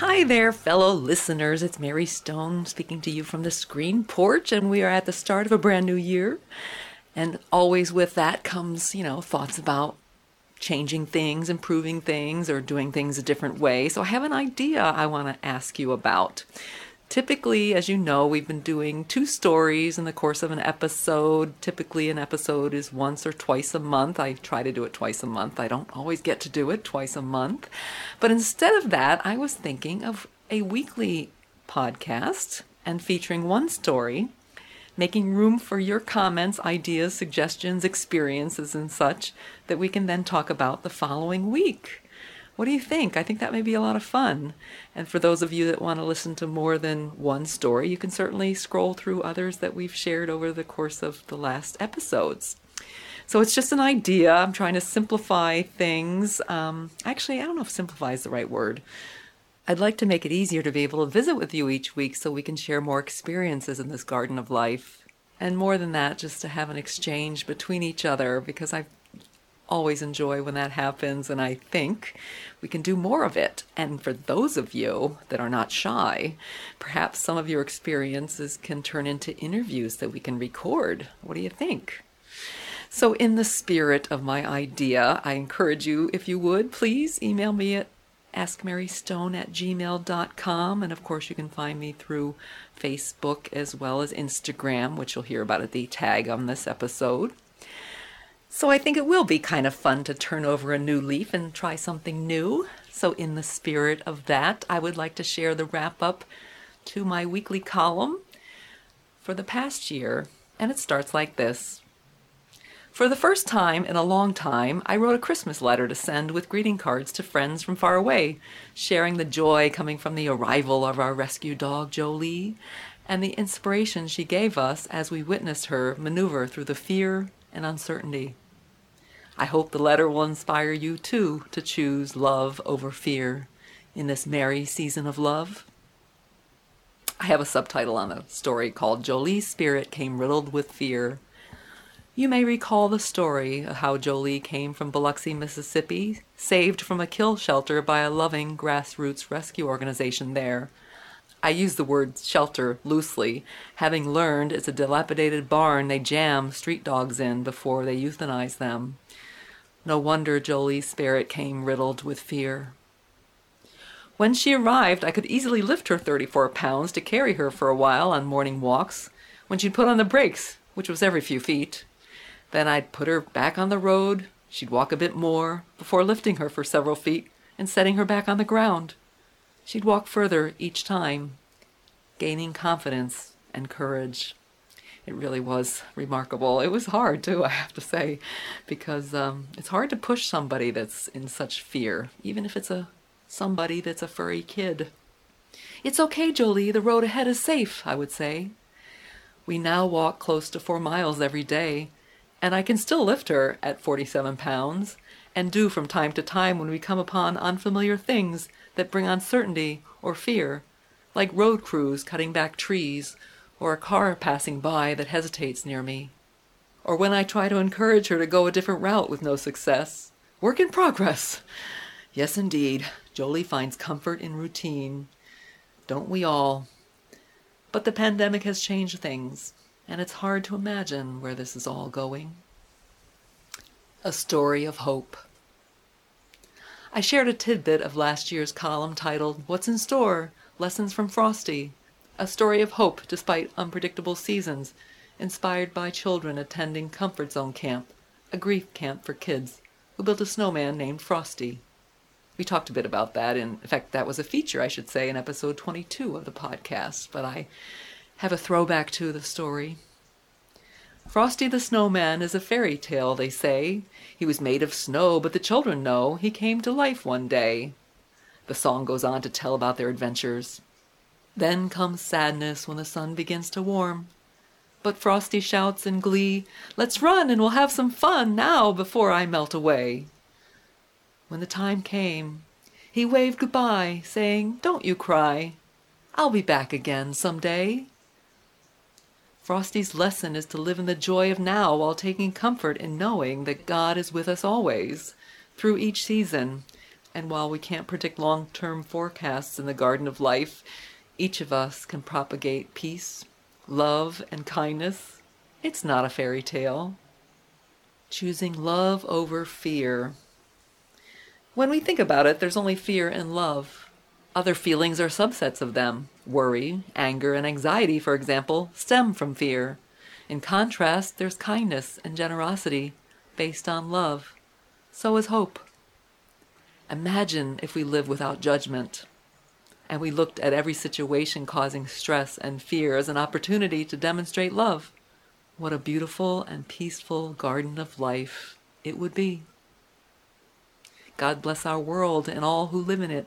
Hi there, fellow listeners. It's Mary Stone speaking to you from the screen porch, and we are at the start of a brand new year. And always with that comes, you know, thoughts about changing things, improving things, or doing things a different way. So I have an idea I want to ask you about. Typically, as you know, we've been doing two stories in the course of an episode. Typically, an episode is once or twice a month. I try to do it twice a month. I don't always get to do it twice a month. But instead of that, I was thinking of a weekly podcast and featuring one story, making room for your comments, ideas, suggestions, experiences, and such that we can then talk about the following week. What do you think? I think that may be a lot of fun. And for those of you that want to listen to more than one story, you can certainly scroll through others that we've shared over the course of the last episodes. So it's just an idea. I'm trying to simplify things. Um, actually, I don't know if simplify is the right word. I'd like to make it easier to be able to visit with you each week so we can share more experiences in this garden of life. And more than that, just to have an exchange between each other because I always enjoy when that happens, and I think we can do more of it. And for those of you that are not shy, perhaps some of your experiences can turn into interviews that we can record. What do you think? So, in the spirit of my idea, I encourage you, if you would, please email me at askmarystone at gmail.com. And of course, you can find me through Facebook as well as Instagram, which you'll hear about at the tag on this episode. So I think it will be kind of fun to turn over a new leaf and try something new. So, in the spirit of that, I would like to share the wrap up to my weekly column for the past year. And it starts like this For the first time in a long time, I wrote a Christmas letter to send with greeting cards to friends from far away, sharing the joy coming from the arrival of our rescue dog, Jolie, and the inspiration she gave us as we witnessed her maneuver through the fear and uncertainty. I hope the letter will inspire you too to choose love over fear in this merry season of love. I have a subtitle on the story called Jolie's Spirit Came Riddled with Fear. You may recall the story of how Jolie came from Biloxi, Mississippi, saved from a kill shelter by a loving grassroots rescue organization there. I use the word shelter loosely, having learned it's a dilapidated barn they jam street dogs in before they euthanize them. No wonder Jolie's spirit came riddled with fear. When she arrived, I could easily lift her 34 pounds to carry her for a while on morning walks, when she'd put on the brakes, which was every few feet. Then I'd put her back on the road, she'd walk a bit more, before lifting her for several feet and setting her back on the ground. She'd walk further each time, gaining confidence and courage it really was remarkable. It was hard too, I have to say, because um, it's hard to push somebody that's in such fear, even if it's a somebody that's a furry kid. It's okay, Jolie. The road ahead is safe, I would say. We now walk close to four miles every day, and I can still lift her at 47 pounds, and do from time to time when we come upon unfamiliar things that bring uncertainty or fear, like road crews cutting back trees or a car passing by that hesitates near me, or when I try to encourage her to go a different route with no success. Work in progress. Yes, indeed, Jolie finds comfort in routine. Don't we all? But the pandemic has changed things, and it's hard to imagine where this is all going. A story of hope. I shared a tidbit of last year's column titled, What's in Store? Lessons from Frosty, a story of hope despite unpredictable seasons, inspired by children attending Comfort Zone Camp, a grief camp for kids, who built a snowman named Frosty. We talked a bit about that, in fact, that was a feature, I should say, in episode 22 of the podcast, but I have a throwback to the story. Frosty the Snowman is a fairy tale, they say. He was made of snow, but the children know he came to life one day. The song goes on to tell about their adventures. Then comes sadness when the sun begins to warm. But Frosty shouts in glee, Let's run and we'll have some fun now before I melt away. When the time came, he waved goodbye, saying, Don't you cry. I'll be back again some day. Frosty's lesson is to live in the joy of now while taking comfort in knowing that God is with us always, through each season. And while we can't predict long term forecasts in the garden of life, each of us can propagate peace, love, and kindness. It's not a fairy tale. Choosing love over fear. When we think about it, there's only fear and love. Other feelings are subsets of them. Worry, anger, and anxiety, for example, stem from fear. In contrast, there's kindness and generosity based on love. So is hope. Imagine if we live without judgment and we looked at every situation causing stress and fear as an opportunity to demonstrate love. What a beautiful and peaceful garden of life it would be. God bless our world and all who live in it,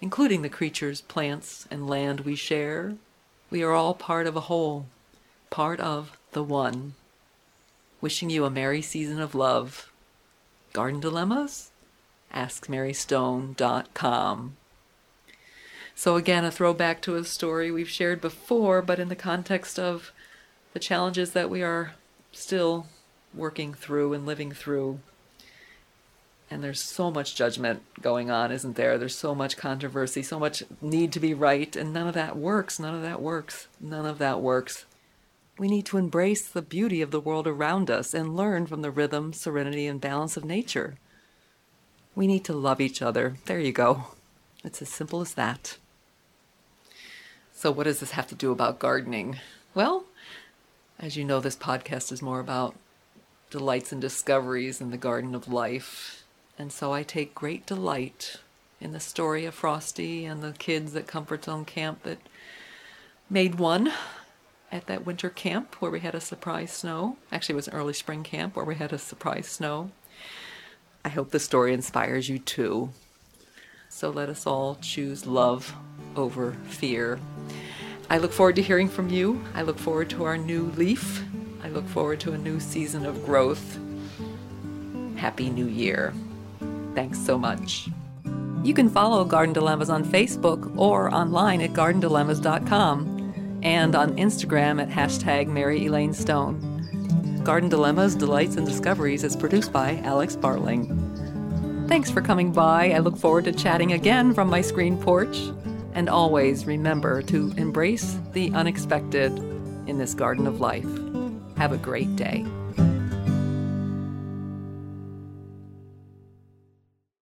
including the creatures, plants, and land we share. We are all part of a whole, part of the one. Wishing you a merry season of love. Garden Dilemmas? AskMaryStone.com. So, again, a throwback to a story we've shared before, but in the context of the challenges that we are still working through and living through. And there's so much judgment going on, isn't there? There's so much controversy, so much need to be right, and none of that works. None of that works. None of that works. We need to embrace the beauty of the world around us and learn from the rhythm, serenity, and balance of nature. We need to love each other. There you go. It's as simple as that. So, what does this have to do about gardening? Well, as you know, this podcast is more about delights and discoveries in the garden of life. And so I take great delight in the story of Frosty and the kids at Comfort Zone Camp that made one at that winter camp where we had a surprise snow. Actually, it was an early spring camp where we had a surprise snow. I hope the story inspires you too. So let us all choose love over fear. I look forward to hearing from you. I look forward to our new leaf. I look forward to a new season of growth. Happy New Year. Thanks so much. You can follow Garden Dilemmas on Facebook or online at gardendilemmas.com and on Instagram at hashtag Mary Elaine Stone. Garden Dilemmas, Delights, and Discoveries is produced by Alex Bartling. Thanks for coming by. I look forward to chatting again from my screen porch. And always remember to embrace the unexpected in this garden of life. Have a great day.